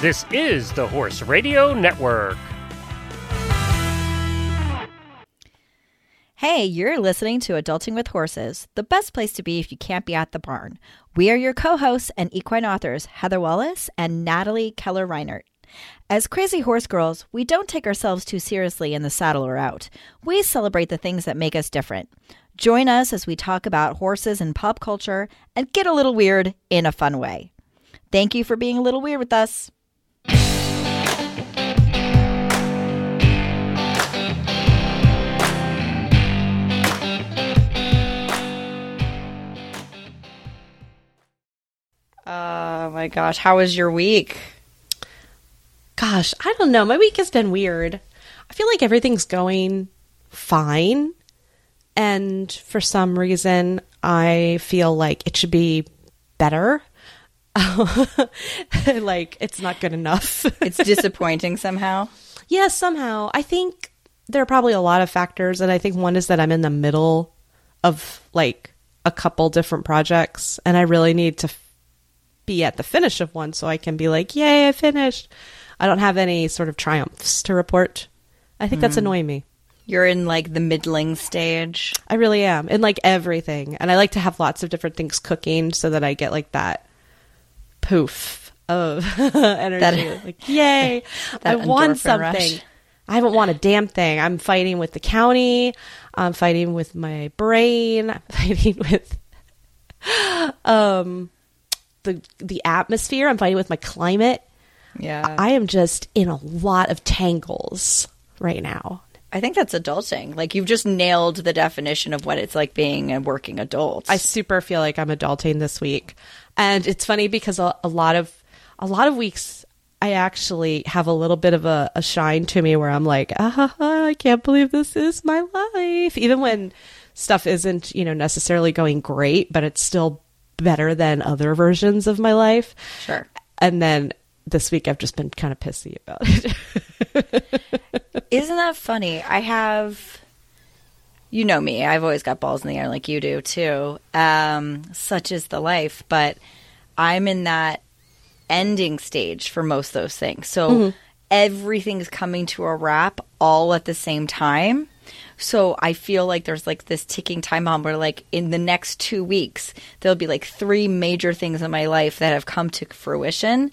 This is the Horse Radio Network. Hey, you're listening to Adulting with Horses, the best place to be if you can't be at the barn. We are your co hosts and equine authors, Heather Wallace and Natalie Keller Reinert. As crazy horse girls, we don't take ourselves too seriously in the saddle or out. We celebrate the things that make us different. Join us as we talk about horses and pop culture and get a little weird in a fun way. Thank you for being a little weird with us. Oh my gosh, how was your week? Gosh, I don't know. My week has been weird. I feel like everything's going fine. And for some reason, I feel like it should be better. like it's not good enough. It's disappointing somehow. yeah, somehow. I think there are probably a lot of factors. And I think one is that I'm in the middle of like a couple different projects. And I really need to be at the finish of one so I can be like, yay, I finished. I don't have any sort of triumphs to report. I think that's annoying me. You're in like the middling stage. I really am. In like everything. And I like to have lots of different things cooking so that I get like that poof of energy. That- like, yay. I want something. rush. I haven't won a damn thing. I'm fighting with the county. I'm fighting with my brain. I'm fighting with um the the atmosphere. I'm fighting with my climate. Yeah. I am just in a lot of tangles right now. I think that's adulting. Like you've just nailed the definition of what it's like being a working adult. I super feel like I'm adulting this week, and it's funny because a, a lot of a lot of weeks I actually have a little bit of a, a shine to me where I'm like, ah, I can't believe this is my life, even when stuff isn't you know necessarily going great, but it's still better than other versions of my life. Sure. And then this week I've just been kind of pissy about it. Isn't that funny? I have, you know me. I've always got balls in the air like you do too. Um, such is the life. But I'm in that ending stage for most of those things. So everything's coming to a wrap all at the same time. So I feel like there's like this ticking time bomb where like in the next two weeks there'll be like three major things in my life that have come to fruition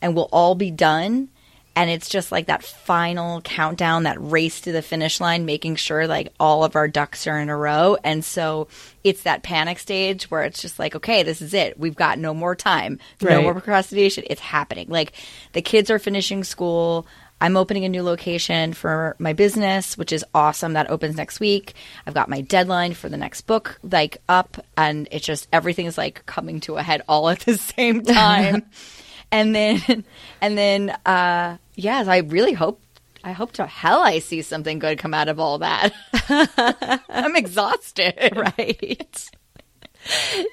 and will all be done. And it's just like that final countdown that race to the finish line making sure like all of our ducks are in a row. And so it's that panic stage where it's just like okay this is it. We've got no more time. No more procrastination. It's happening. Like the kids are finishing school I'm opening a new location for my business, which is awesome. That opens next week. I've got my deadline for the next book like up and it's just everything is like coming to a head all at the same time. and then and then uh yes, I really hope I hope to hell I see something good come out of all that. I'm exhausted. right.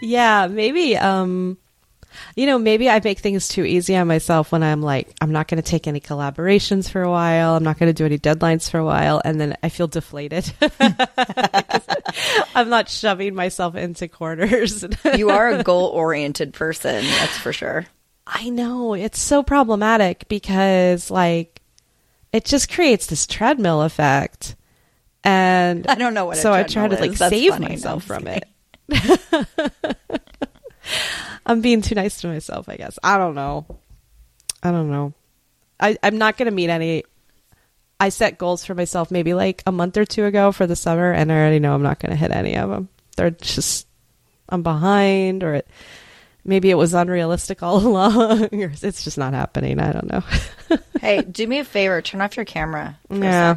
yeah, maybe um you know, maybe I make things too easy on myself when I'm like, I'm not going to take any collaborations for a while. I'm not going to do any deadlines for a while. And then I feel deflated. I'm not shoving myself into corners. You are a goal oriented person, that's for sure. I know it's so problematic because like it just creates this treadmill effect. And I don't know what so I try to like is. Save. Myself from it. I'm being too nice to myself, I guess. I don't know. I don't know. I, I'm not going to meet any. I set goals for myself maybe like a month or two ago for the summer, and I already know I'm not going to hit any of them. They're just, I'm behind, or it, maybe it was unrealistic all along, or it's just not happening. I don't know. Hey, do me a favor. Turn off your camera Yeah.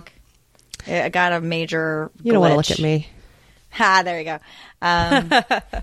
I got a major. you don't want to look at me. Ha! There you go. Um,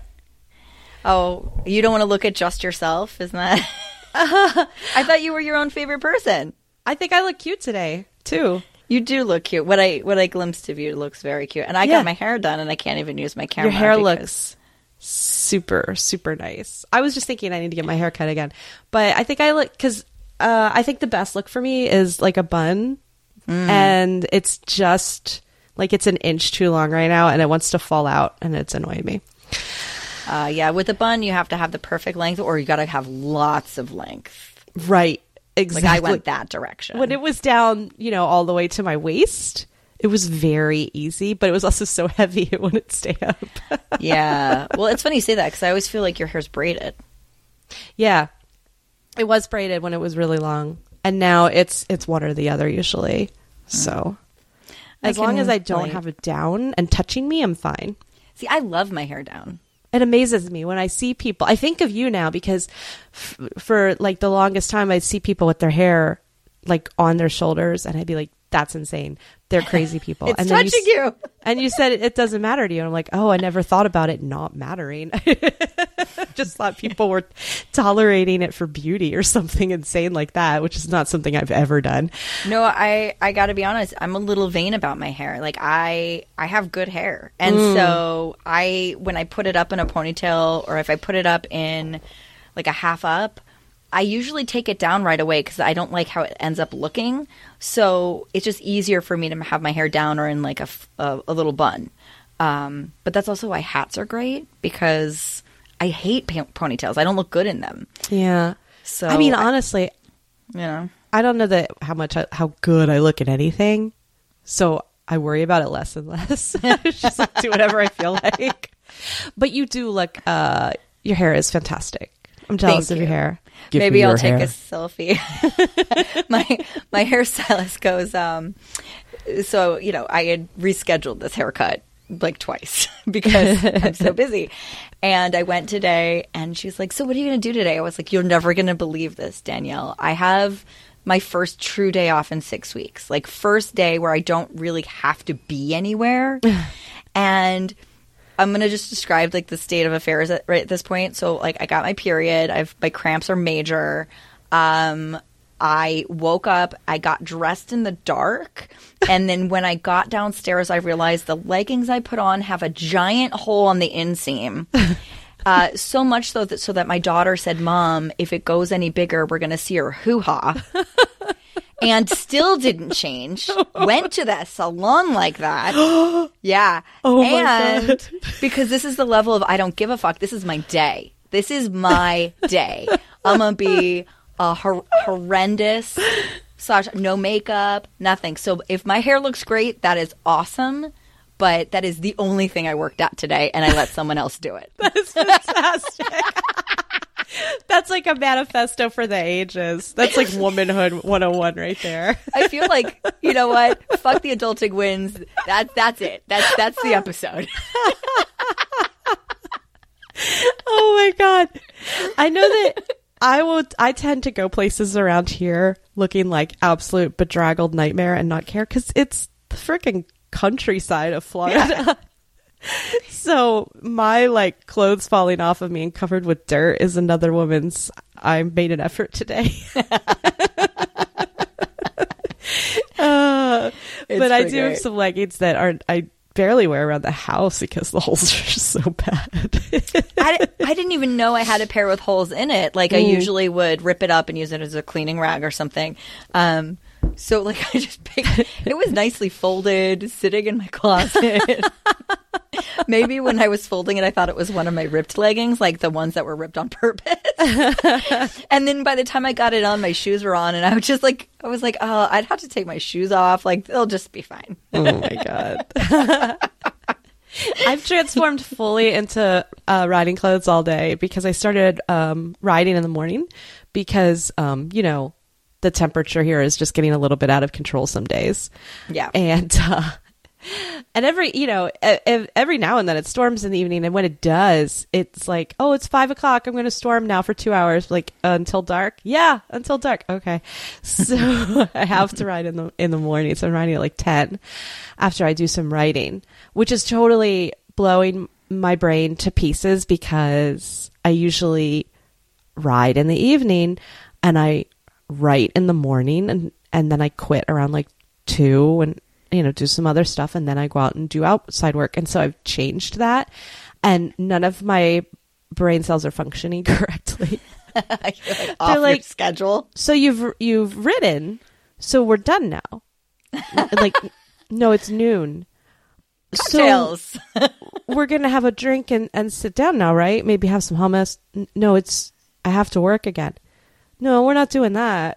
oh, you don't want to look at just yourself, isn't that? I thought you were your own favorite person. I think I look cute today too. You do look cute. What I what I glimpsed of you looks very cute. And I Yeah. got my hair done, and I can't even use my camera. Your hair because- looks super super nice. I was just thinking I need to get my hair cut again, but I think I look because uh, I think the best look for me is like a bun, and it's just like it's an inch too long right now, and it wants to fall out, and it's annoying me. Uh, yeah, with a bun, you have to have the perfect length, or you got to have lots of length. Right. exactly. Like I went that direction. when it was down, you know, all the way to my waist, it was very easy, but it was also so heavy it wouldn't stay up. yeah. Well, it's funny you say that because I always feel like your hair's braided. yeah. It was braided when it was really long. And now it's it's one or the other usually. So as long as I don't relate. have it down and touching me, I'm fine. See, I love my hair down. It amazes me when I see people. I think of you now because f- for like the longest time, I'd see people with their hair like on their shoulders, and I'd be like, "That's insane. They're crazy people." It's and touching you, you. And you said it, it doesn't matter to you. And I'm like, "Oh, I never thought about it not mattering. Just thought people were tolerating it for beauty or something insane like that, which is not something I've ever done." No, I I got to be honest. I'm a little vain about my hair. Like I I have good hair, and mm. so I when I put it up in a ponytail or if I put it up in like a half up, I usually take it down right away because I don't like how it ends up looking. So it's just easier for me to have my hair down or in like a a little bun. Um, but that's also why hats are great because I hate pa- ponytails. I don't look good in them. Yeah. So I mean, I- honestly, You know. I don't know that how much I, how good I look at anything, so I worry about it less and less. Just like, do whatever I feel like. But you do look. Uh, your hair is fantastic. I'm jealous Thank of your hair. Give Maybe me I'll your take a selfie. my my hairstylist goes, um, so you know, I had rescheduled this haircut like twice because I'm so busy. And I went today and she's like, So what are you gonna do today? I was like, You're never gonna believe this, Danielle. I have my first true day off in six weeks. Like first day where I don't really have to be anywhere. and I'm gonna just describe like the state of affairs at, right at this point. So like I got my period. I've my cramps are major. Um, I woke up. I got dressed in the dark, and then when I got downstairs, I realized the leggings I put on have a giant hole on the inseam. Uh, so much so that so that my daughter said, "Mom, if it goes any bigger, we're gonna see her hoo ha." and still didn't change. Went to that salon like that. Yeah. Oh my and God. because this is the level of I don't give a fuck. This is my day. This is my day. I'm gonna be a hor- horrendous slash no makeup, nothing. So if my hair looks great, that is awesome. But that is the only thing I worked at today, and I let someone else do it. That's fantastic. That's like a manifesto for the ages. That's like womanhood 101 right there. I feel like you know what? Fuck the adulting wins. That that's it. That's that's the episode. Oh my god. I know that I will I tend to go places around here looking like absolute bedraggled nightmare and not care cuz it's the freaking countryside of Florida. so my like clothes falling off of me and covered with dirt is another woman's I made an effort today. uh, but I do have some leggings that aren't I barely wear around the house because the holes are so bad. I, I didn't even know I had a pair with holes in it. Like I usually would rip it up and use it as a cleaning rag or something. Um, so like I just picked. It was nicely folded, sitting in my closet. Maybe when I was folding it, I thought it was one of my ripped leggings, like the ones that were ripped on purpose. and then by the time I got it on, my shoes were on, and I was just like, I was like, oh, I'd have to take my shoes off. Like they'll just be fine. Oh my god. I've transformed fully into uh, riding clothes all day because I started um, riding in the morning because um, you know the temperature here is just getting a little bit out of control some days. Yeah. and uh, and every you know every now and then it storms in the evening, and when it does, it's like oh it's five o'clock. I'm going to storm now for two hours, like uh, until dark. Yeah, until dark. Okay, so I have to ride in the in the morning. So I'm riding at like ten after I do some writing, which is totally blowing my brain to pieces because I usually ride in the evening and I write in the morning and and then I quit around like 2 and you know do some other stuff and then I go out and do outside work and so I've changed that and none of my brain cells are functioning correctly. Like off your like- schedule. So you've you've written so we're done now. like no it's noon. So we're gonna have a drink and, and sit down now, right? Maybe have some hummus. No, it's I have to work again. no, we're not doing that.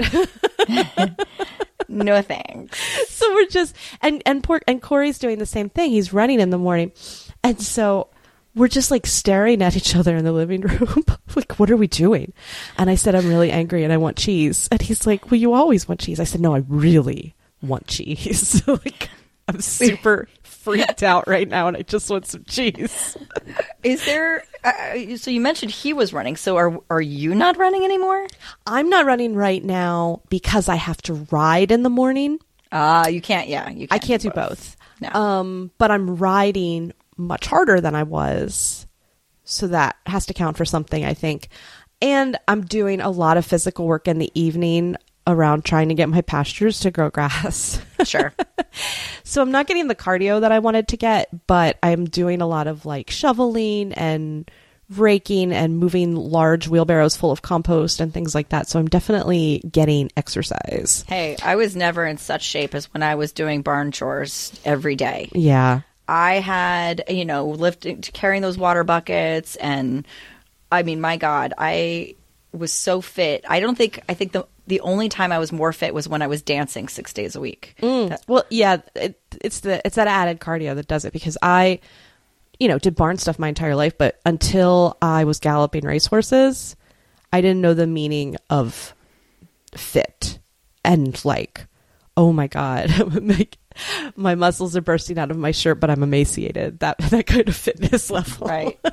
No thanks. so we're just and and poor and Corey's doing the same thing. He's running in the morning, and so we're just like staring at each other in the living room. like, what are we doing? And I said, I'm really angry and I want cheese. And he's like, Well, you always want cheese. I said, No, I really want cheese. like, I'm super freaked out right now and I just want some cheese. Is there? Uh, so you mentioned he was running. So are are you not running anymore? I'm not running right now because I have to ride in the morning. Ah, you can't. Yeah, you. Can't I can't do both. No. Um, but I'm riding much harder than I was. So that has to count for something, I think. And I'm doing a lot of physical work in the evening around trying to get my pastures to grow grass. Sure. so I'm not getting the cardio that I wanted to get, but I'm doing a lot of like shoveling and raking and moving large wheelbarrows full of compost and things like that. So I'm definitely getting exercise. hey, I was never in such shape as when I was doing barn chores every day. Yeah. I had, you know, lifting, carrying those water buckets, and I mean, my God, I was so fit. I don't think I think the the only time I was more fit was when I was dancing six days a week. That- Well, yeah, it, it's the it's that added cardio that does it because I, you know, did barn stuff my entire life, but until I was galloping racehorses, I didn't know the meaning of fit and like, oh my god, like, my muscles are bursting out of my shirt, but I'm emaciated. That that kind of fitness level, right.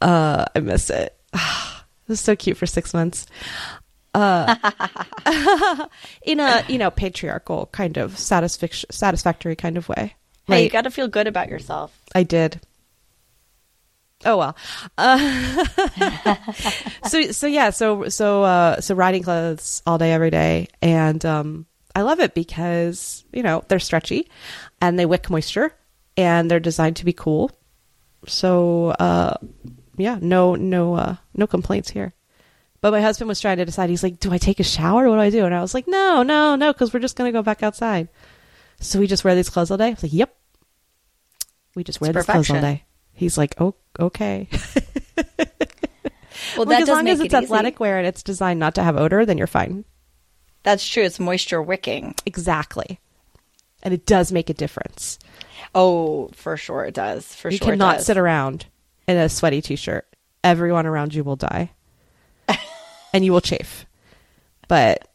Uh, I miss it. It was so cute for six months. Uh, in a you know patriarchal kind of satisfac- satisfactory kind of way. Hey, you got to feel good about yourself. I did. Oh well. Uh, so so yeah so so uh, so riding clothes all day every day and um, I love it because you know they're stretchy and they wick moisture and they're designed to be cool. So uh, yeah, no no uh, no complaints here. But my husband was trying to decide. He's like, "Do I take a shower? What do I do?" And I was like, "No, no, no, because we're just gonna go back outside." So we just wear these clothes all day. I was like, "Yep." We just wear It's these clothes all day. He's like, "Oh, okay." Well, Like, that as long make as it it's easy. athletic wear and it's designed not to have odor, then you're fine. That's true. It's moisture wicking. Exactly. And it does make a difference. Oh, for sure it does. For you sure, it cannot sit around in a sweaty t-shirt. Everyone around you will die. and you will chafe. But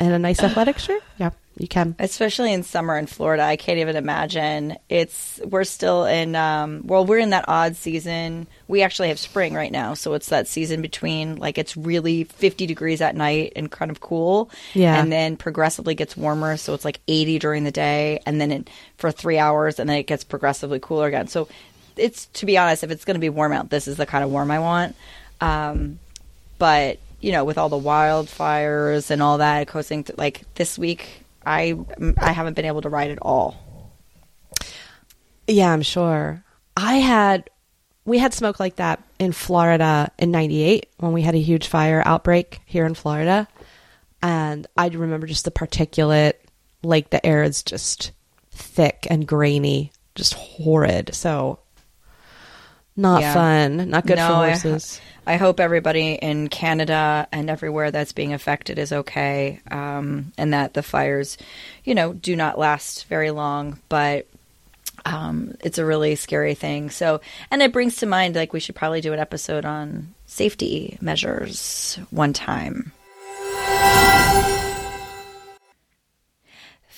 in a nice athletic shirt, yeah, you can. especially in summer in Florida. I can't even imagine. It's we're still in um well we're in that odd season. We actually have spring right now, so it's that season between like it's really 50 degrees at night and kind of cool. Yeah. And then progressively gets warmer, so it's like 80 during the day and then it, for 3 hours and then it gets progressively cooler again. So it's to be honest, if it's going to be warm out, this is the kind of warm I want. Um but you know, with all the wildfires and all that, causing like this week, I I haven't been able to ride at all. Yeah, I'm sure. I had we had smoke like that in Florida in 98 when we had a huge fire outbreak here in Florida. And I remember just the particulate, like the air is just thick and grainy, just horrid. So not Yeah. fun, not good No, for I- horses. I hope everybody in Canada and everywhere that's being affected is okay, um, and that the fires, you know, do not last very long. But um, it's a really scary thing. So, and it brings to mind like we should probably do an episode on safety measures one time.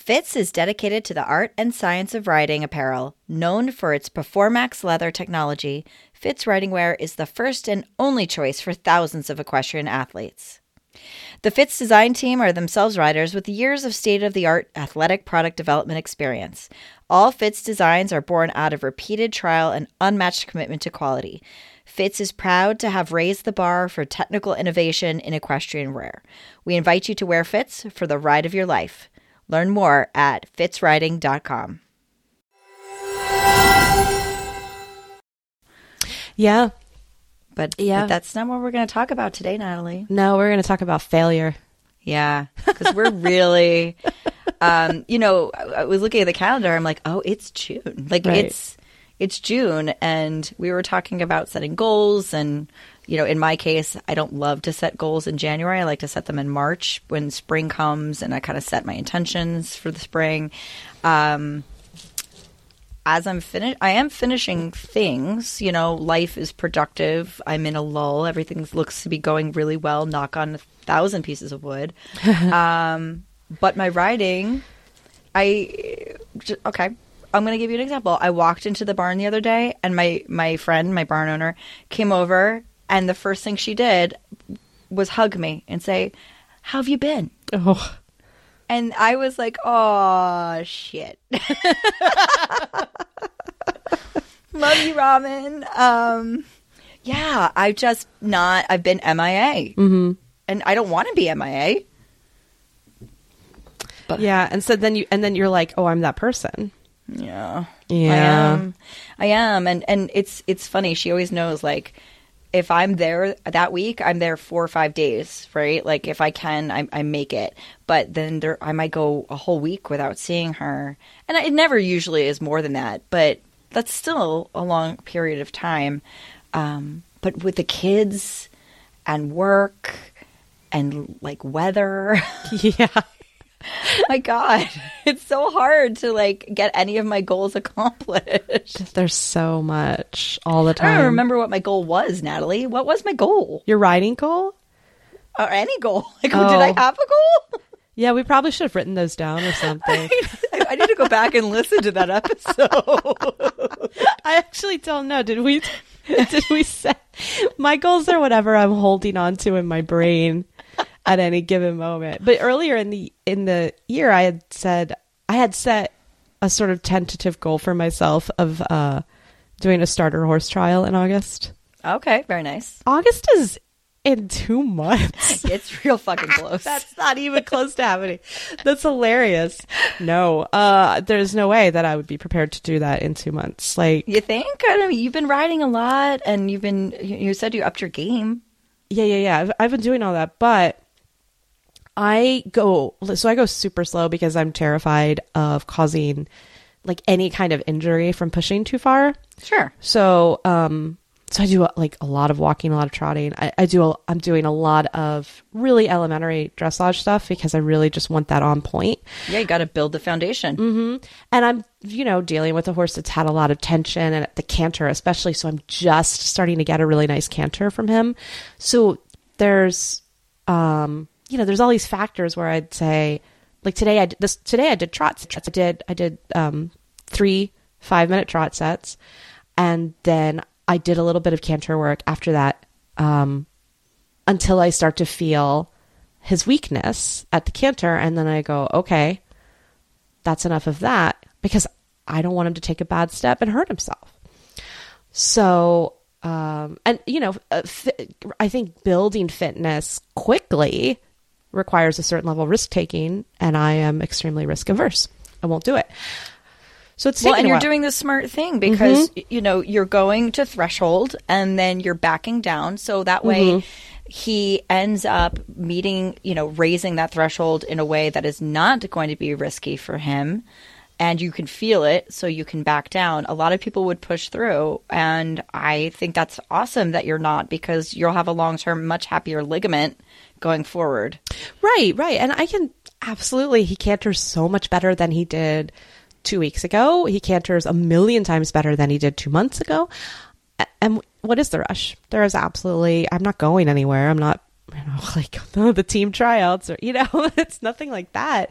FITS is dedicated to the art and science of riding apparel. Known for its PerforMAX leather technology, FITS riding wear is the first and only choice for thousands of equestrian athletes. The FITS design team are themselves riders with years of state of the art athletic product development experience. All FITS designs are born out of repeated trial and unmatched commitment to quality. FITS is proud to have raised the bar for technical innovation in equestrian wear. We invite you to wear FITS for the ride of your life. Learn more at fitsriding.com. Yeah. But, Yeah. but that's not what we're going to talk about today, Natalie. No, we're going to talk about failure. Yeah, because we're really, um, you know, I, I was looking at the calendar. I'm like, oh, it's June. Like Right. it's, it's June and we were talking about setting goals and you know, in my case, I don't love to set goals in January. I like to set them in March when spring comes and I kind of set my intentions for the spring. Um, as I'm finished, I am finishing things. You know, life is productive. I'm in a lull. Everything looks to be going really well. Knock on a thousand pieces of wood. um, but my writing, I okay. I'm going to give you an example. I walked into the barn the other day, and my my friend, my barn owner, came over, and the first thing she did was hug me and say, "How have you been?" Oh, And I was like, "Oh shit." Love you, Robin. Um, yeah, I've just not. I've been MIA, mm-hmm. and I don't want to be MIA. yeah. And so then you, and then you're like, oh, I'm that person. Yeah. Yeah. I am. I am. And and it's it's funny. She always knows like if I'm there that week, I'm there four or five days, right? Like if I can, I, I make it. But then there, I might go a whole week without seeing her, and it never usually is more than that. But that's still a long period of time. Um, but with the kids and work and like weather, Yeah. my God, it's so hard to like get any of my goals accomplished. There's so much all the I time. don't remember what my goal was, Natalie. What was my goal? Your writing goal? Or any goal? Like, did Oh. I have a goal? Yeah, we probably should have written those down or something. I, I need to go back and listen to that episode. I actually don't know. Did we? Did we set my goals are whatever I'm holding on to in my brain at any given moment. But earlier in the in the year, I had said I had set a sort of tentative goal for myself of uh, doing a starter horse trial in August. okay, very nice. August is in two months. It's real fucking close. That's not even close to happening. That's hilarious. No, uh, there's no way that I would be prepared to do that in two months. Like, you think? I don't know. You've been riding a lot, and you've been. You you said you upped your game. yeah, yeah, yeah. I've, I've been doing all that, but I go so I go super slow because I'm terrified of causing like any kind of injury from pushing too far. Sure. So, um, so I do like a lot of walking, a lot of trotting. I, I do. A, I'm doing a lot of really elementary dressage stuff because I really just want that on point. Yeah, you got to build the foundation. Mm-hmm. And I'm, you know, dealing with a horse that's had a lot of tension and at the canter, especially. So I'm just starting to get a really nice canter from him. So there's, um, you know, there's all these factors where I'd say, like today, I this today. I did trot sets. I did I did um, three five minute trot sets, and then I did a little bit of canter work after that um, until I start to feel his weakness at the canter, and then I go, okay, that's enough of that because I don't want him to take a bad step and hurt himself. So, um, and you know, uh, I think building fitness quickly requires a certain level of risk taking, and I am extremely risk averse. I won't do it. So it's Well, and you're doing the smart thing because Mm-hmm. you know you're going to threshold and then you're backing down, so that way Mm-hmm. he ends up meeting, you know, raising that threshold in a way that is not going to be risky for him, and you can feel it, so you can back down. A lot of people would push through, and I think that's awesome that you're not because you'll have a long term, much happier ligament going forward. Right, right. And I can absolutely, he canters so much better than he did two weeks ago. He canters a million times better than he did two months ago. And what is the rush? There is absolutely, I'm not going anywhere. I'm not, you know, like oh, the team tryouts or, you know, it's nothing like that.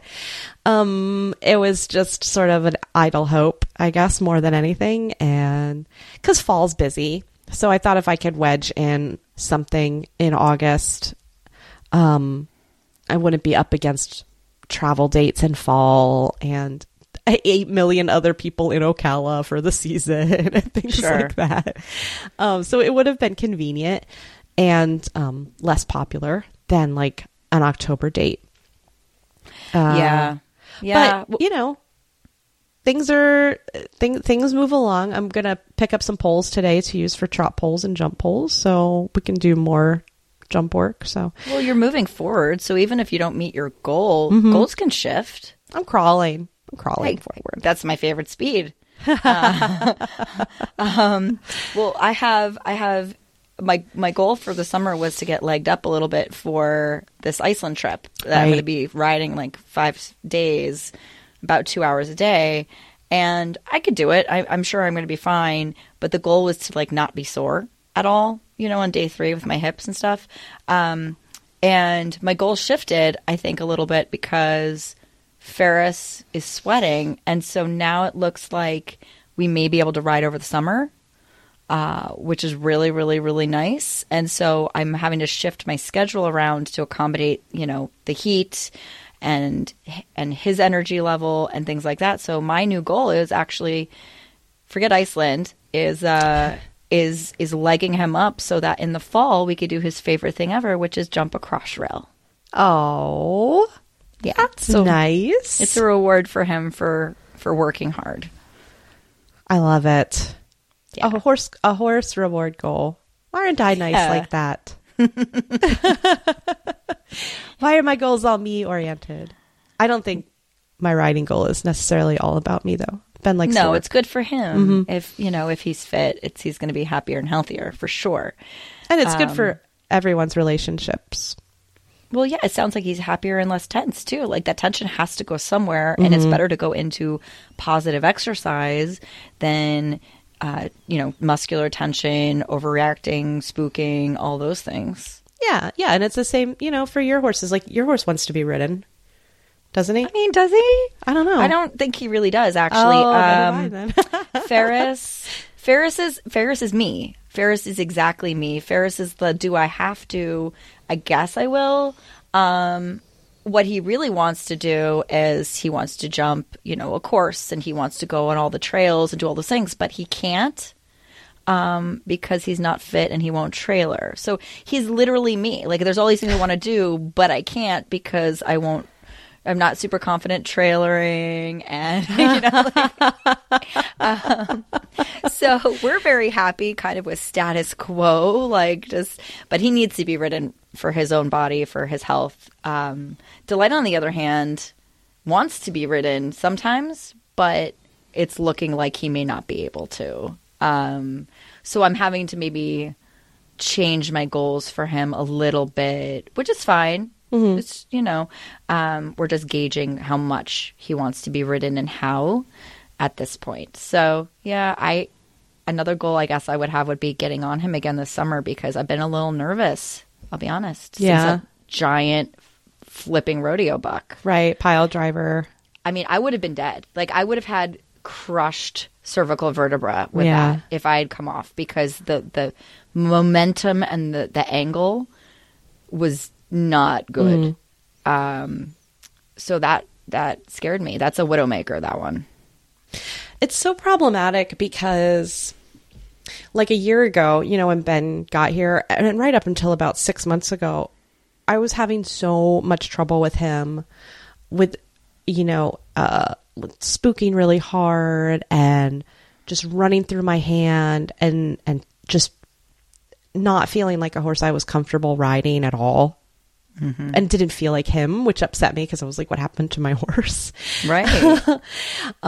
Um, it was just sort of an idle hope, I guess, more than anything. And because fall's busy. So I thought if I could wedge in something in August, um, I wouldn't be up against travel dates in fall and eight million other people in Ocala for the season and things Sure. like that. Um, so it would have been convenient and um, less popular than like an October date. Uh, yeah, yeah. but you know, things are thing, things move along. I'm gonna pick up some poles today to use for trot poles and jump poles, so we can do more jump work. So well, you're moving forward, so even if you don't meet your goal, Mm-hmm. goals can shift. I'm crawling. I'm crawling Hey, forward. That's my favorite speed. Uh, um, well, I have I have my my goal for the summer was to get legged up a little bit for this Iceland trip that I'm going to be riding like five days, about two hours a day, and I could do it. I, I'm sure I'm going to be fine. But the goal was to like not be sore at all, you know, on day three with my hips and stuff. Um, and my goal shifted, I think, a little bit because Ferris is sweating, and so now it looks like we may be able to ride over the summer uh, which is really, really, really nice. And so I'm having to shift my schedule around to accommodate, you know, the heat and and his energy level and things like that. So my new goal is actually forget Iceland is uh is is legging him up so that in the fall we could do his favorite thing ever, which is jump a cross rail. Oh, Yeah, that's so nice. it's a reward for him for for working hard. I love it. Yeah. A horse, a horse reward goal. Why aren't I nice Yeah. like that? Why are my goals all me oriented? I don't think my riding goal is necessarily all about me though. Ben likes no, it's good for him. If you know, if he's fit, it's he's going to be happier and healthier for sure. and it's good um, for everyone's relationships. Well, yeah, it sounds like he's happier and less tense too. Like that tension has to go somewhere, and it's better to go into positive exercise than, uh, you know, muscular tension, overreacting, spooking, all those things. Yeah, yeah, and it's the same, you know, for your horses. Like your horse wants to be ridden, doesn't he? I mean, does he? I don't know. I don't think he really does. Actually, Oh, um. Ferris, Ferris is Ferris is me. Ferris is exactly me. Ferris is the do I have to? I guess I will. Um, what he really wants to do is he wants to jump, you know, a course and he wants to go on all the trails and do all those things, but he can't um, because he's not fit and he won't trailer. So he's literally me. Like there's all these things I want to do, but I can't because I won't. I'm not super confident trailering, and you know, like, um, so we're very happy, kind of with status quo, like just. But he needs to be ridden for his own body, for his health. Um, Delight, on the other hand, wants to be ridden sometimes, but it's looking like he may not be able to. Um, so I'm having to maybe change my goals for him a little bit, which is fine. It's you know, um, we're just gauging how much he wants to be ridden and how at this point. So yeah, I another goal I guess I would have would be getting on him again this summer because I've been a little nervous. I'll be honest. Yeah. a giant flipping rodeo buck. right, pile driver. I mean, I would have been dead. Like I would have had crushed cervical vertebra with Yeah. that if I had come off because the the momentum and the the angle was not good. Um, so that that scared me. That's a widowmaker. That one. It's so problematic because, like a year ago, you know, when Ben got here, and right up until about six months ago, I was having so much trouble with him, with, you know, uh, spooking really hard and just running through my hand and and just not feeling like a horse I was comfortable riding at all. And didn't feel like him, which upset me because I was like, "What happened to my horse?" Right.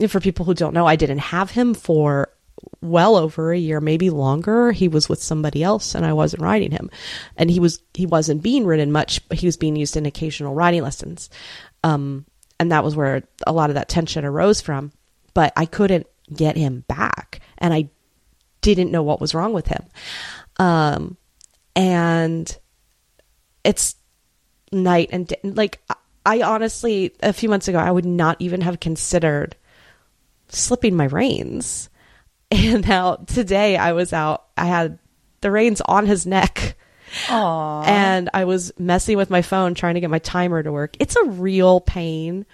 And for people who don't know, I didn't have him for well over a year, maybe longer. He was with somebody else and I wasn't riding him. And he was he wasn't being ridden much, but he was being used in occasional riding lessons. Um and that was where a lot of that tension arose from. But I couldn't get him back and I didn't know what was wrong with him. Um and it's night and day. Like, I honestly, a few months ago, I would not even have considered slipping my reins. And now today I was out, I had the reins on his neck. Aww. And I was messing with my phone trying to get my timer to work. It's a real pain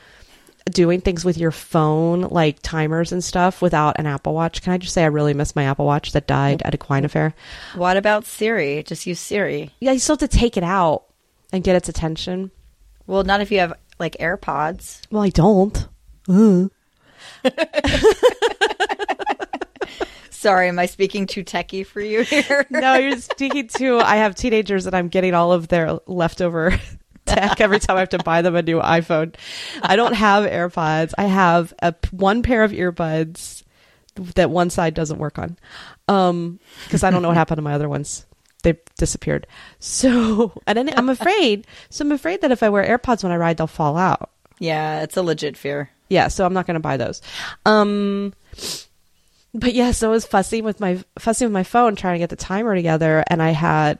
doing things with your phone, like timers and stuff, without an Apple Watch. Can I just say I really miss my Apple Watch that died at Equine Affaire? What about Siri? Just use Siri. Yeah, you still have to take it out and get its attention. Well, not if you have like AirPods. Well, I don't. Sorry, am I speaking too techie for you here? No, you're speaking to. I have teenagers and I'm getting all of their leftover tech every time I have to buy them a new iPhone. I don't have AirPods. I have a one pair of earbuds that one side doesn't work on. Um, because I don't know what happened to my other ones. They disappeared. So, and then I'm afraid. So I'm afraid that if I wear AirPods when I ride, they'll fall out. Yeah, it's a legit fear. Yeah, so I'm not going to buy those. Um, but yeah, so I was fussing with my fussing with my phone trying to get the timer together, and I had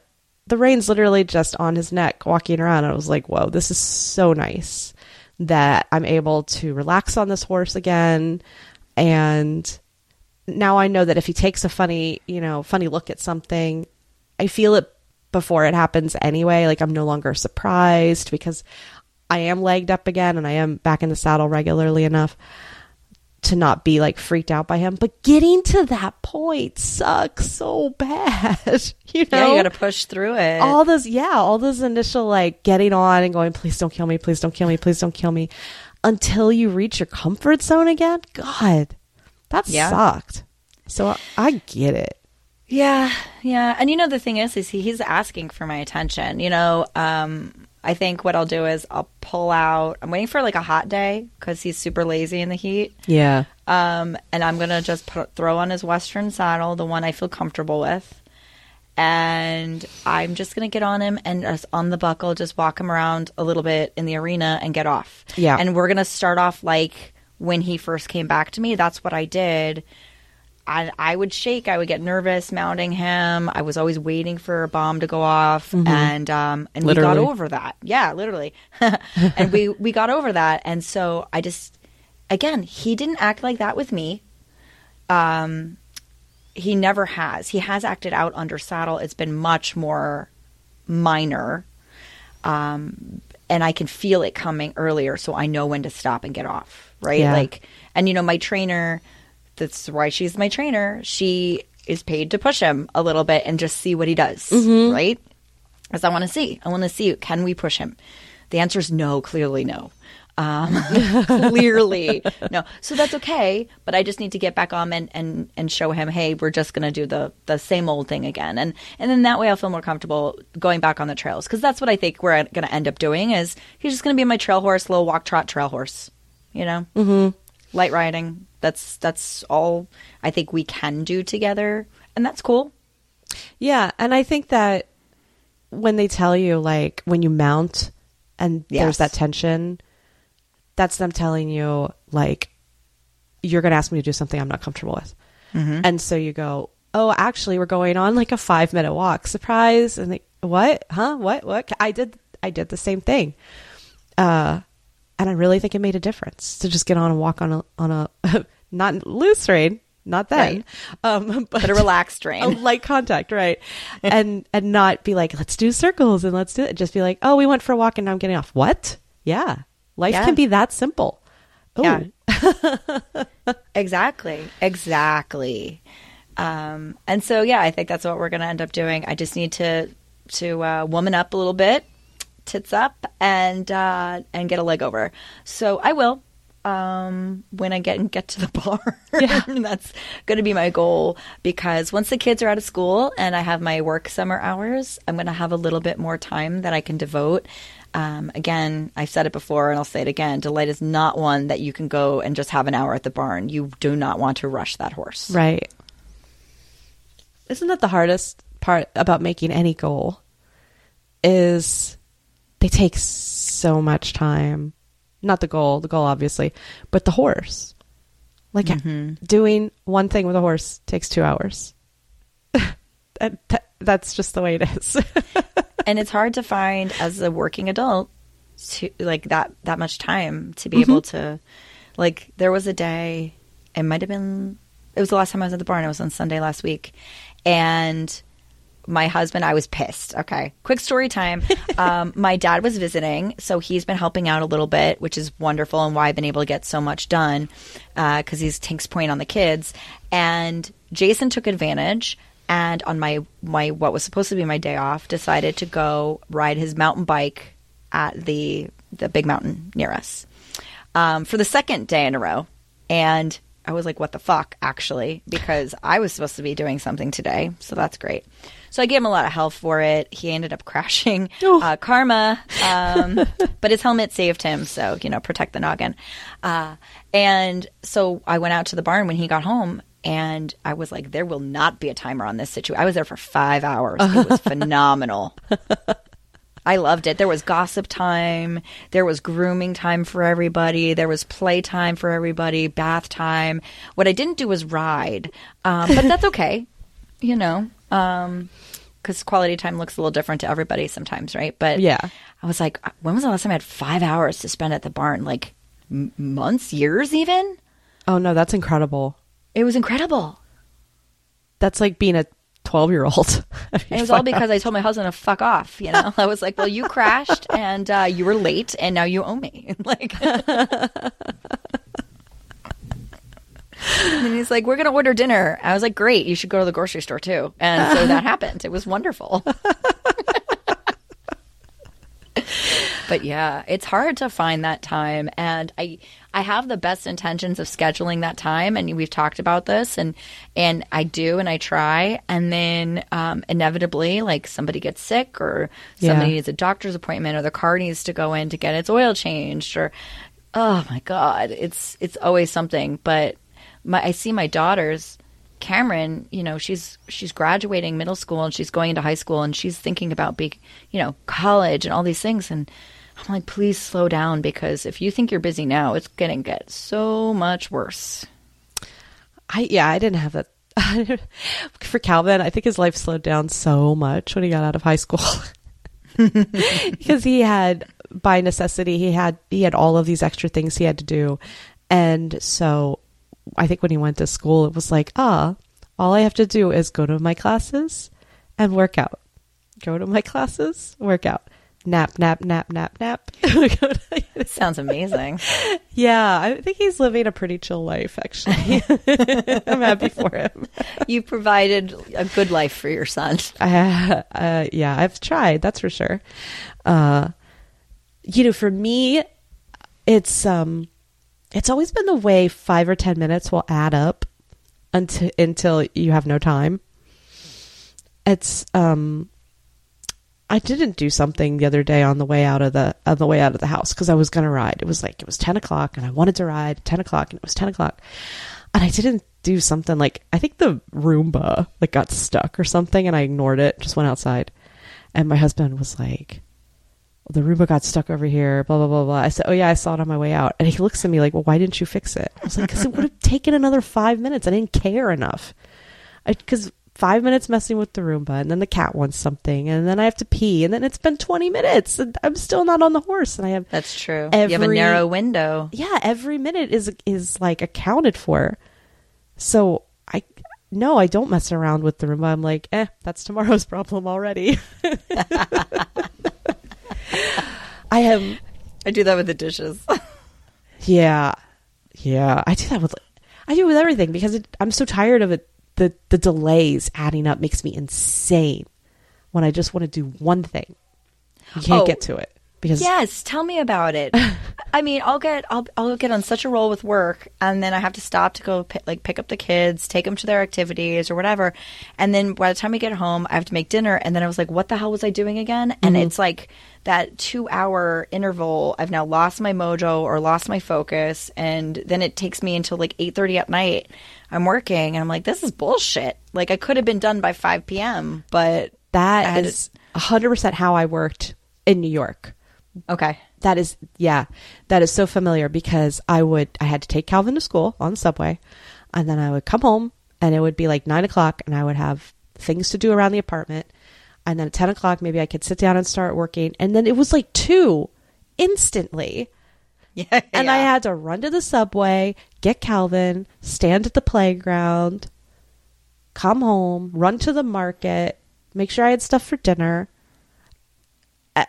the reins literally just on his neck, walking around. I was like, "Whoa, this is so nice that I'm able to relax on this horse again." And now I know that if he takes a funny, you know, funny look at something, I feel it before it happens anyway. Like I'm no longer surprised because I am legged up again and I am back in the saddle regularly enough to not be like freaked out by him. But getting to that point sucks so bad. you know, Yeah, you got to push through it. all those, yeah, all those initial like getting on and going, please don't kill me, please don't kill me, please don't kill me, until you reach your comfort zone again. God, that Yeah. sucked. So I, I get it. Yeah, yeah. And you know the thing is is he, he's asking for my attention. You know, um I think what I'll do is I'll pull out I'm waiting for like a hot day cuz he's super lazy in the heat. Yeah. Um and I'm going to just put, throw on his western saddle, the one I feel comfortable with. And I'm just going to get on him and just on the buckle just walk him around a little bit in the arena and get off. Yeah. And we're going to start off like when he first came back to me. That's what I did. I, I would shake. I would get nervous mounting him. I was always waiting for a bomb to go off, and um, and we got over that. Yeah, literally. and we we got over that, and so I just again he didn't act like that with me. Um, he never has. He has acted out under saddle. It's been much more minor, um, and I can feel it coming earlier, so I know when to stop and get off. Right, Yeah. like, and you know, my trainer. That's why she's my trainer. She is paid to push him a little bit and just see what he does. Right, because I want to see. I want to see. Can we push him? The answer is no. Clearly, no. Um, clearly, no. So that's okay. But I just need to get back on and, and, and show him, hey, we're just going to do the, the same old thing again. And and then that way I'll feel more comfortable going back on the trails because that's what I think we're going to end up doing. Is he's just going to be my trail horse, little walk trot trail horse. You know, mm-hmm. Light riding. That's that's all I think we can do together, and that's cool. Yeah, and I think that when they tell you like when you mount and Yes. there's that tension, that's them telling you like you're going to ask me to do something I'm not comfortable with. And so you go, "Oh, actually we're going on like a 5 minute walk. Surprise." And they, "What? Huh? What? What?" I did I did the same thing. Uh and I really think it made a difference to just get on and walk on a on a not loose rein, not then. Um but But a relaxed train. a light contact, right? and and not be like, let's do circles and let's do it. Just be like, oh, we went for a walk and now I'm getting off. What? Yeah, life Yeah. can be that simple. Oh, Yeah. exactly. Exactly. Um, and so, yeah, I think that's what we're going to end up doing. I just need to to uh, woman up a little bit, tits up, and uh, and get a leg over. So I will um, when I get and get to the bar. Yeah. that's going to be my goal because once the kids are out of school and I have my work summer hours, I'm going to have a little bit more time that I can devote. Um, again, I've said it before and I'll say it again. Delight is not one that you can go and just have an hour at the barn. You do not want to rush that horse. right. Isn't that the hardest part about making any goal? Is they take so much time. Not the goal, the goal obviously, but the horse. Like mm-hmm. doing one thing with a horse takes two hours. that, that- that's just the way it is. and it's hard to find as a working adult to like that that much time to be able mm-hmm. to like there was a day it might have been it was the last time I was at the barn it was on Sunday last week and my husband I was pissed okay quick story time um, my dad was visiting so he's been helping out a little bit which is wonderful and why I've been able to get so much done because he's Tink's point on the kids and Jason took advantage and on my my what was supposed to be my day off decided to go ride his mountain bike at the the big mountain near us um, for the second day in a row and I was like, what the fuck, actually, because I was supposed to be doing something today. So that's great. So I gave him a lot of help for it. He ended up crashing. Uh, karma. Um, but his helmet saved him. So, you know, protect the noggin. Uh, and so I went out to the barn when he got home. And I was like, there will not be a timer on this situation. I was there for five hours. It was phenomenal. I loved it. There was gossip time. There was grooming time for everybody. There was play time for everybody. Bath time. What I didn't do was ride, um, but that's okay. You know, because quality time looks a little different to everybody sometimes, right? But Yeah. I was like, when was the last time I had five hours to spend at the barn? Like m- months, years, even. Oh no, that's incredible. It was incredible. That's like being a 12 year old. It was all because I told my husband to fuck off. You know, I was like, "Well, you crashed and uh, you were late, and now you owe me." like, and he's like, "We're gonna order dinner." I was like, "Great, you should go to the grocery store too." And so that happened. It was wonderful. but yeah, it's hard to find that time, and I I have the best intentions of scheduling that time, and we've talked about this, and and I do, and I try, and then um, inevitably, like somebody gets sick, or somebody Yeah. needs a doctor's appointment, or the car needs to go in to get its oil changed, or oh my god, it's it's always something. But my I see my daughters. Cameron, you know, she's she's graduating middle school and she's going into high school and she's thinking about big, you know, college and all these things and I'm like, please slow down because if you think you're busy now, it's gonna get so much worse. I yeah, I didn't have that. For Calvin, I think his life slowed down so much when he got out of high school. because he had by necessity he had he had all of these extra things he had to do. And so I think when he went to school it was like, ah, all I have to do is go to my classes and work out. Go to my classes, work out. Nap, nap, nap, nap, nap. Sounds amazing. yeah, I think he's living a pretty chill life actually. I'm happy for him. you provided a good life for your son. uh, uh, yeah, I've tried. That's for sure. Uh, you know, for me, it's um, it's always been the way five or ten minutes will add up until until you have no time. It's um, I didn't do something the other day on the way out of the on the way out of the house because I was gonna ride. It was like it was ten o'clock and I wanted to ride ten o'clock and it was ten o'clock, and I didn't do something like I think the Roomba like got stuck or something and I ignored it, just went outside, and my husband was like, "The Roomba got stuck over here." Blah blah blah blah. I said, "Oh yeah, I saw it on my way out," and he looks at me like, "Well, why didn't you fix it?" I was like, "Because it would have taken another five minutes. I didn't care enough." Because five minutes messing with the Roomba, and then the cat wants something, and then I have to pee, and then it's been twenty minutes, and I'm still not on the horse, and I have That's true. you have a narrow window. yeah, every minute is is like accounted for. So I no, I don't mess around with the Roomba. I'm like, eh, that's tomorrow's problem already. I am I do that with the dishes. yeah, yeah. I do that with I do it with everything because it, I'm so tired of it. The the delays adding up makes me insane. When I just want to do one thing, you can't Oh. get to it because Yes, tell me about it. I mean, I'll get I'll I'll get on such a roll with work, and then I have to stop to go pi- like pick up the kids, take them to their activities or whatever, and then by the time we get home, I have to make dinner, and then I was like, what the hell was I doing again? And mm-hmm. it's like that two hour interval. I've now lost my mojo or lost my focus, and then it takes me until like eight thirty at night. I'm working, and I'm like, this is bullshit. Like I could have been done by five p.m., but that is that hundred percent how I worked in New York. Okay. That is, yeah, that is so familiar because I would, I had to take Calvin to school on the subway, and then I would come home, and it would be like nine o'clock, and I would have things to do around the apartment, and then at ten o'clock maybe I could sit down and start working, and then it was like two instantly, Yeah, and I had to run to the subway, get Calvin, stand at the playground, come home, run to the market, make sure I had stuff for dinner.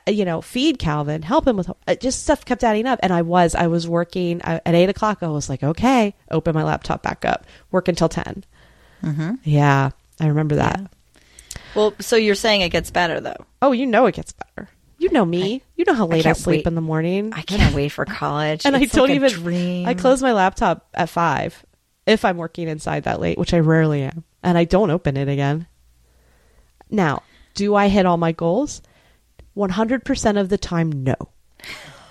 Uh, you know, feed Calvin, help him with uh, just stuff kept adding up. And I was, I was working uh, at eight o'clock. I was like, okay, open my laptop back up, work until 10. Mm-hmm. Yeah, I remember that. Well, so you're saying it gets better though. Oh, you know it gets better. You know me. you know how late I, can't sleep wait. in the morning. I can't wait for college. and It's I don't like even. dream. I close my laptop at five, if I'm working inside that late, which I rarely am, and I don't open it again. Now, do I hit all my goals? 100% of the time, no.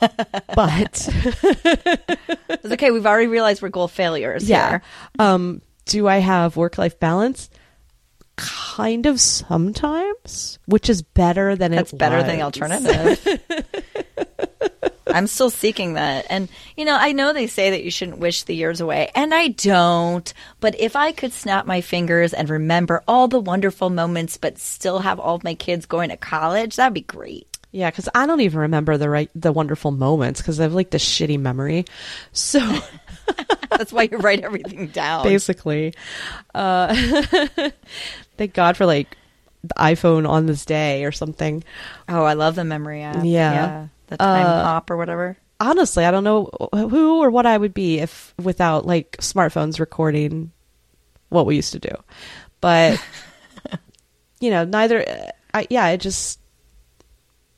but It's okay. We've already realized we're goal failures yeah. here. Um, do I have work life balance? Kind of sometimes, which is better than That's it better than the alternative. I'm still seeking that. And, you know, I know they say that you shouldn't wish the years away, and I don't. But if I could snap my fingers and remember all the wonderful moments, but still have all of my kids going to college, that'd be great. Yeah, because I don't even remember the right the wonderful moments because I have like this shitty memory. So That's why you write everything down. basically, uh, thank God for like the iPhone on this day or something. Oh, I love the memory app. Yeah. The time Uh, hop or whatever. Honestly, I don't know who or what I would be if without like smartphones recording what we used to do. But you know, neither. I, yeah, it just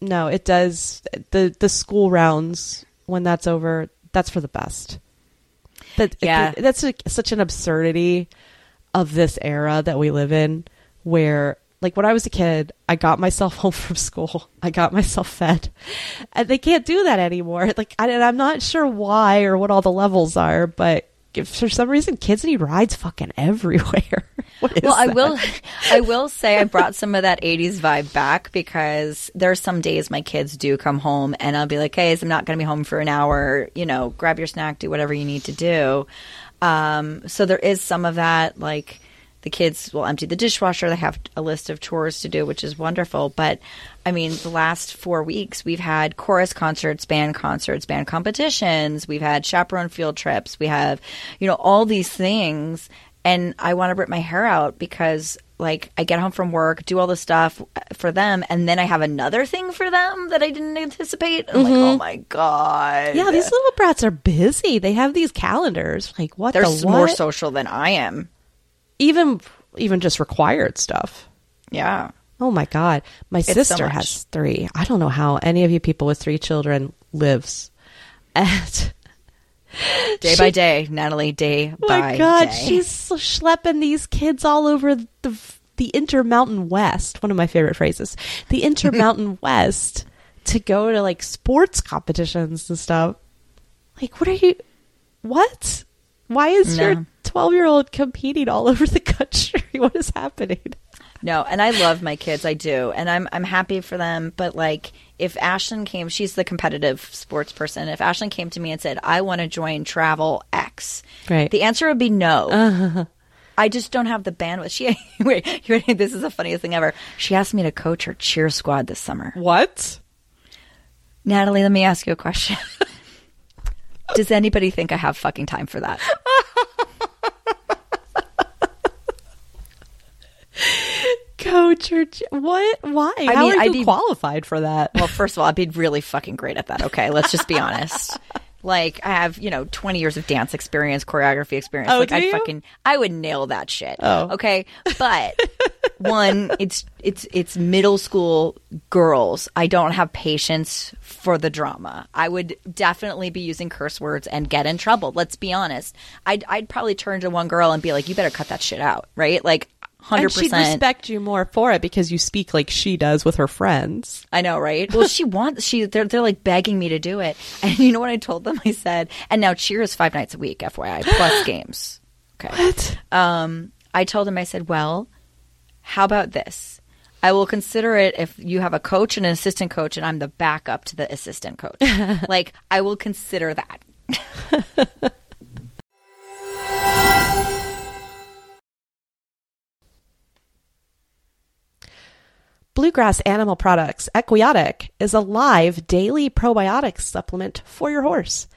no. It does the the school rounds when that's over. That's for the best. That Yeah. that's a, such an absurdity of this era that we live in, where like when I was a kid, I got myself home from school, I got myself fed, and they can't do that anymore. Like I, and I'm not sure why or what all the levels are, but if for some reason kids need rides fucking everywhere. Well, I will. I will say I brought some of that '80s vibe back because there are some days my kids do come home and I'll be like, "Hey, I'm not going to be home for an hour. You know, grab your snack, do whatever you need to do." Um, so there is some of that. Like the kids will empty the dishwasher. They have a list of chores to do, which is wonderful. But I mean, the last four weeks we've had chorus concerts, band concerts, band competitions. We've had chaperone field trips. We have, you know, all these things and I want to rip my hair out because like I get home from work, do all the stuff for them, and then I have another thing for them that I didn't anticipate. I'm like, oh my god, Mm-hmm. Yeah, these little brats are busy. They have these calendars. Like what they're the what? more social than I am. Even even just required stuff. Yeah, Oh my god, my so sister much. has three. I don't know how any of you people with three children lives. And day by day, Natalie, day oh by my god, day. she's schlepping these kids all over the the Intermountain West. One of my favorite phrases, the Intermountain West, to go to like sports competitions and stuff. Like, what are you? What? Why is No. your twelve year old competing all over the country? What is happening? No, and I love my kids. I do, and I'm I'm happy for them. But like, if Ashlyn came, she's the competitive sports person. If Ashlyn came to me and said, "I want to join Travel X," Right. the answer would be no. Uh-huh. I just don't have the bandwidth. She wait, this is the funniest thing ever. She asked me to coach her cheer squad this summer. What? Natalie, let me ask you a question. Does anybody think I have fucking time for that? Coach or what? Why? I How mean, are I'd you be- qualified for that? Well, first of all, I'd be really fucking great at that. Okay, let's just be honest. Like I have, you know, twenty years of dance experience, choreography experience. Oh, like I fucking, I would nail that shit. Oh. okay. But one, it's it's it's middle school girls. I don't have patience for the drama. I would definitely be using curse words and get in trouble. Let's be honest. I'd I'd probably turn to one girl and be like, "You better cut that shit out," right? Like. Hundred and she'd respect you more for it because you speak like she does with her friends. I know, right? Well, she wants she they're they're like begging me to do it, and you know what I told them? I said, and now cheer is five nights a week, FYI, plus games. Okay. What? Um, I told them, I said, well, how about this? I will consider it if you have a coach and an assistant coach, and I'm the backup to the assistant coach. like, I will consider that. Bluegrass Animal Products Equiotic is a live daily probiotic supplement for your horse.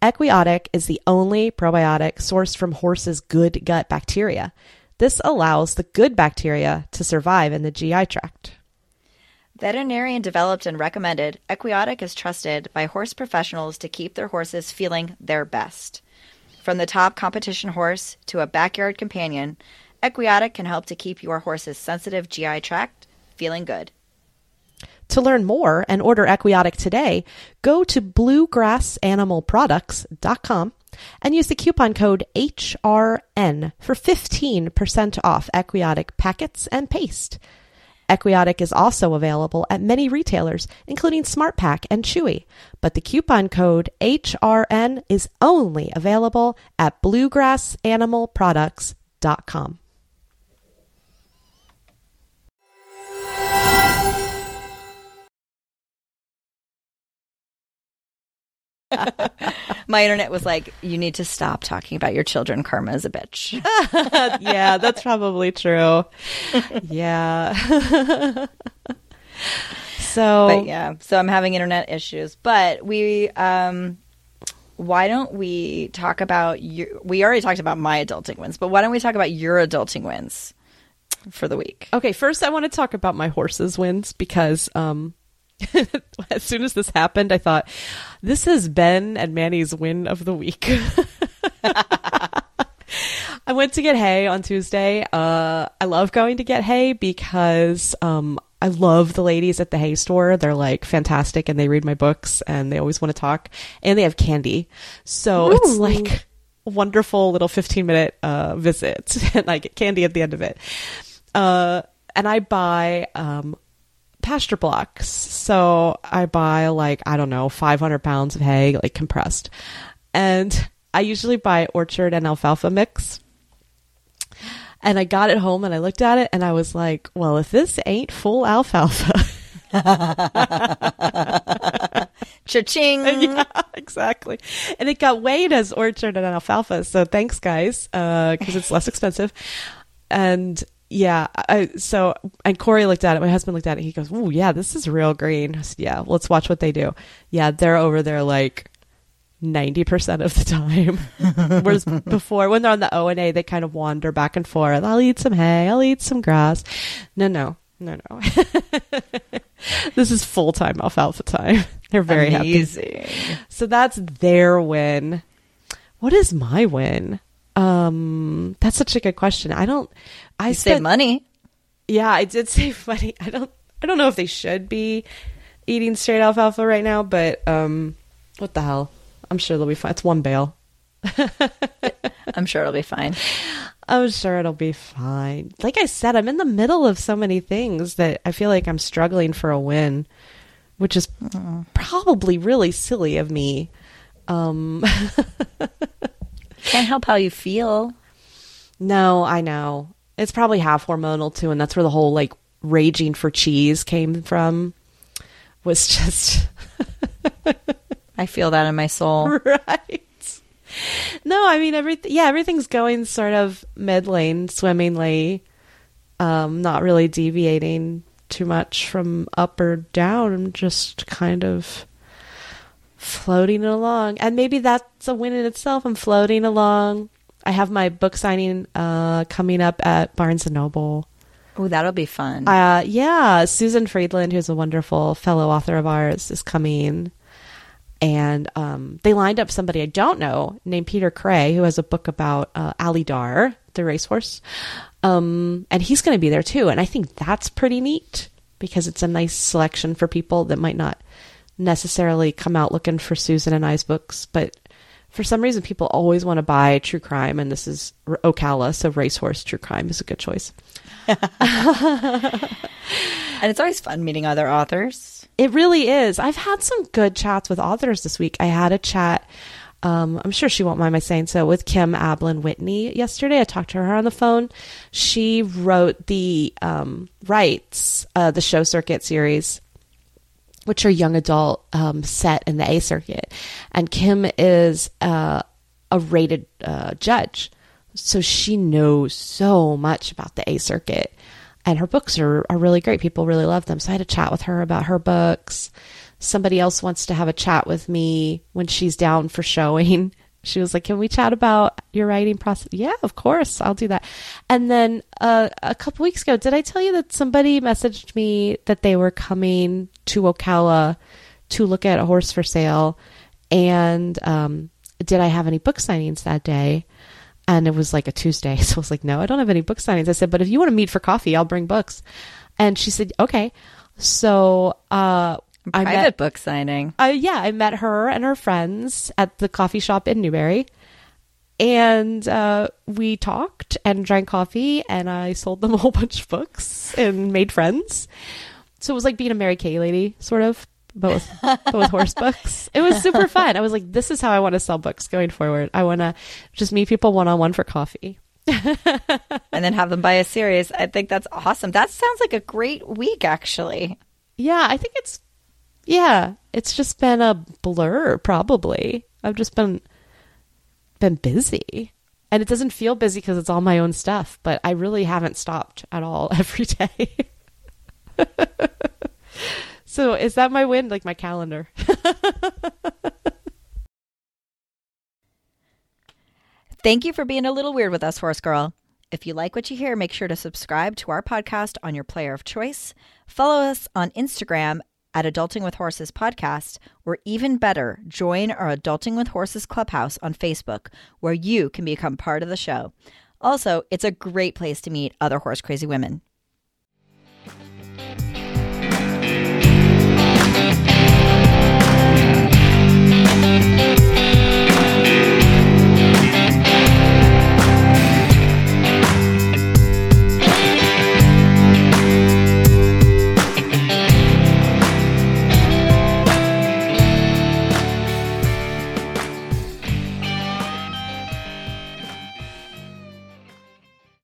Equiotic is the only probiotic sourced from horses' good gut bacteria. This allows the good bacteria to survive in the GI tract. Veterinarian developed and recommended, Equiotic is trusted by horse professionals to keep their horses feeling their best. From the top competition horse to a backyard companion, Equiotic can help to keep your horse's sensitive GI tract feeling good. To learn more and order Equiotic today, go to bluegrassanimalproducts.com and use the coupon code HRN for 15% off Equiotic packets and paste. Equiotic is also available at many retailers, including SmartPak and Chewy, but the coupon code HRN is only available at bluegrassanimalproducts.com. My internet was like, "You need to stop talking about your children. Karma is a bitch." yeah, that's probably true. Yeah. so, but yeah, so I'm having internet issues. But we, um, why don't we talk about your? We already talked about my adulting wins, but why don't we talk about your adulting wins for the week? Okay, first I want to talk about my horses wins because um as soon as this happened, I thought, this is Ben and Manny's win of the week. I went to get hay on Tuesday. Uh, I love going to get hay because um, I love the ladies at the hay store. They're like fantastic and they read my books and they always want to talk and they have candy. So Ooh. it's like a wonderful little 15 minute uh, visit and I get candy at the end of it. Uh, and I buy um, pasture blocks. So I buy like, I don't know, 500 pounds of hay, like compressed. And I usually buy orchard and alfalfa mix. And I got it home and I looked at it and I was like, well, if this ain't full alfalfa. Cha-ching. Yeah, exactly. And it got weighed as orchard and alfalfa. So thanks, guys, because uh, it's less expensive. And yeah, I, so and Corey looked at it. My husband looked at it. He goes, "Oh yeah, this is real green." I said, "Yeah, let's watch what they do." Yeah, they're over there like ninety percent of the time. Whereas before, when they're on the O and A, they kind of wander back and forth. I'll eat some hay. I'll eat some grass. No, no, no, no. this is full time alfalfa time. They're very Amazing. happy. So that's their win. What is my win? Um, that's such a good question. I don't. I you spent, save money. Yeah, I did save money. I don't. I don't know if they should be eating straight alfalfa right now, but um, what the hell? I'm sure they'll be fine. It's one bale. I'm sure it'll be fine. I'm sure it'll be fine. Like I said, I'm in the middle of so many things that I feel like I'm struggling for a win, which is mm. probably really silly of me. Um, Can't help how you feel. No, I know. It's probably half hormonal too, and that's where the whole like raging for cheese came from. Was just I feel that in my soul. Right. No, I mean everything yeah, everything's going sort of mid lane swimmingly. Um, not really deviating too much from up or down. Just kind of floating along. And maybe that's a win in itself. I'm floating along. I have my book signing uh, coming up at Barnes and Noble. Oh, that'll be fun. Uh, yeah, Susan Friedland, who's a wonderful fellow author of ours, is coming. And um, they lined up somebody I don't know named Peter Cray, who has a book about uh, Alydar, the racehorse. Um, and he's going to be there too. And I think that's pretty neat because it's a nice selection for people that might not necessarily come out looking for Susan and I's books, but for some reason people always want to buy true crime, and this is Ocala, so Racehorse True Crime is a good choice. and it's always fun meeting other authors. It really is. I've had some good chats with authors this week. I had a chat. Um, I'm sure she won't mind my saying so with Kim Ablon Whitney yesterday. I talked to her on the phone. She wrote the um, Rights, uh, the show circuit series which are young adult um, set in the A circuit. And Kim is uh, a rated uh, judge. So she knows so much about the A circuit. And her books are, are really great. People really love them. So I had a chat with her about her books. Somebody else wants to have a chat with me when she's down for showing she was like, "Can we chat about your writing process?" Yeah, of course, I'll do that. And then uh, a couple weeks ago, did I tell you that somebody messaged me that they were coming to Ocala to look at a horse for sale? And um, did I have any book signings that day? And it was like a Tuesday, so I was like, "No, I don't have any book signings." I said, "But if you want to meet for coffee, I'll bring books." And she said, "Okay." So uh, private met, book signing. Uh, yeah, I met her and her friends at the coffee shop in Newberry, and uh, we talked and drank coffee, and I sold them a whole bunch of books and made friends. So it was like being a Mary Kay lady, sort of, but with, but with horse books. It was super fun. I was like, this is how I want to sell books going forward. I want to just meet people one on one for coffee. and then have them buy a series. I think that's awesome. That sounds like a great week, actually. Yeah, I think it's, yeah, it's just been a blur, probably. I've just been been busy. And it doesn't feel busy because it's all my own stuff, but I really haven't stopped at all every day. so is that my win? Like my calendar? Thank you for being a little weird with us, Horse Girl. If you like what you hear, make sure to subscribe to our podcast on your player of choice. Follow us on Instagram at Adulting with Horses podcast, or even better, join our Adulting with Horses Clubhouse on Facebook, where you can become part of the show. Also, it's a great place to meet other horse crazy women.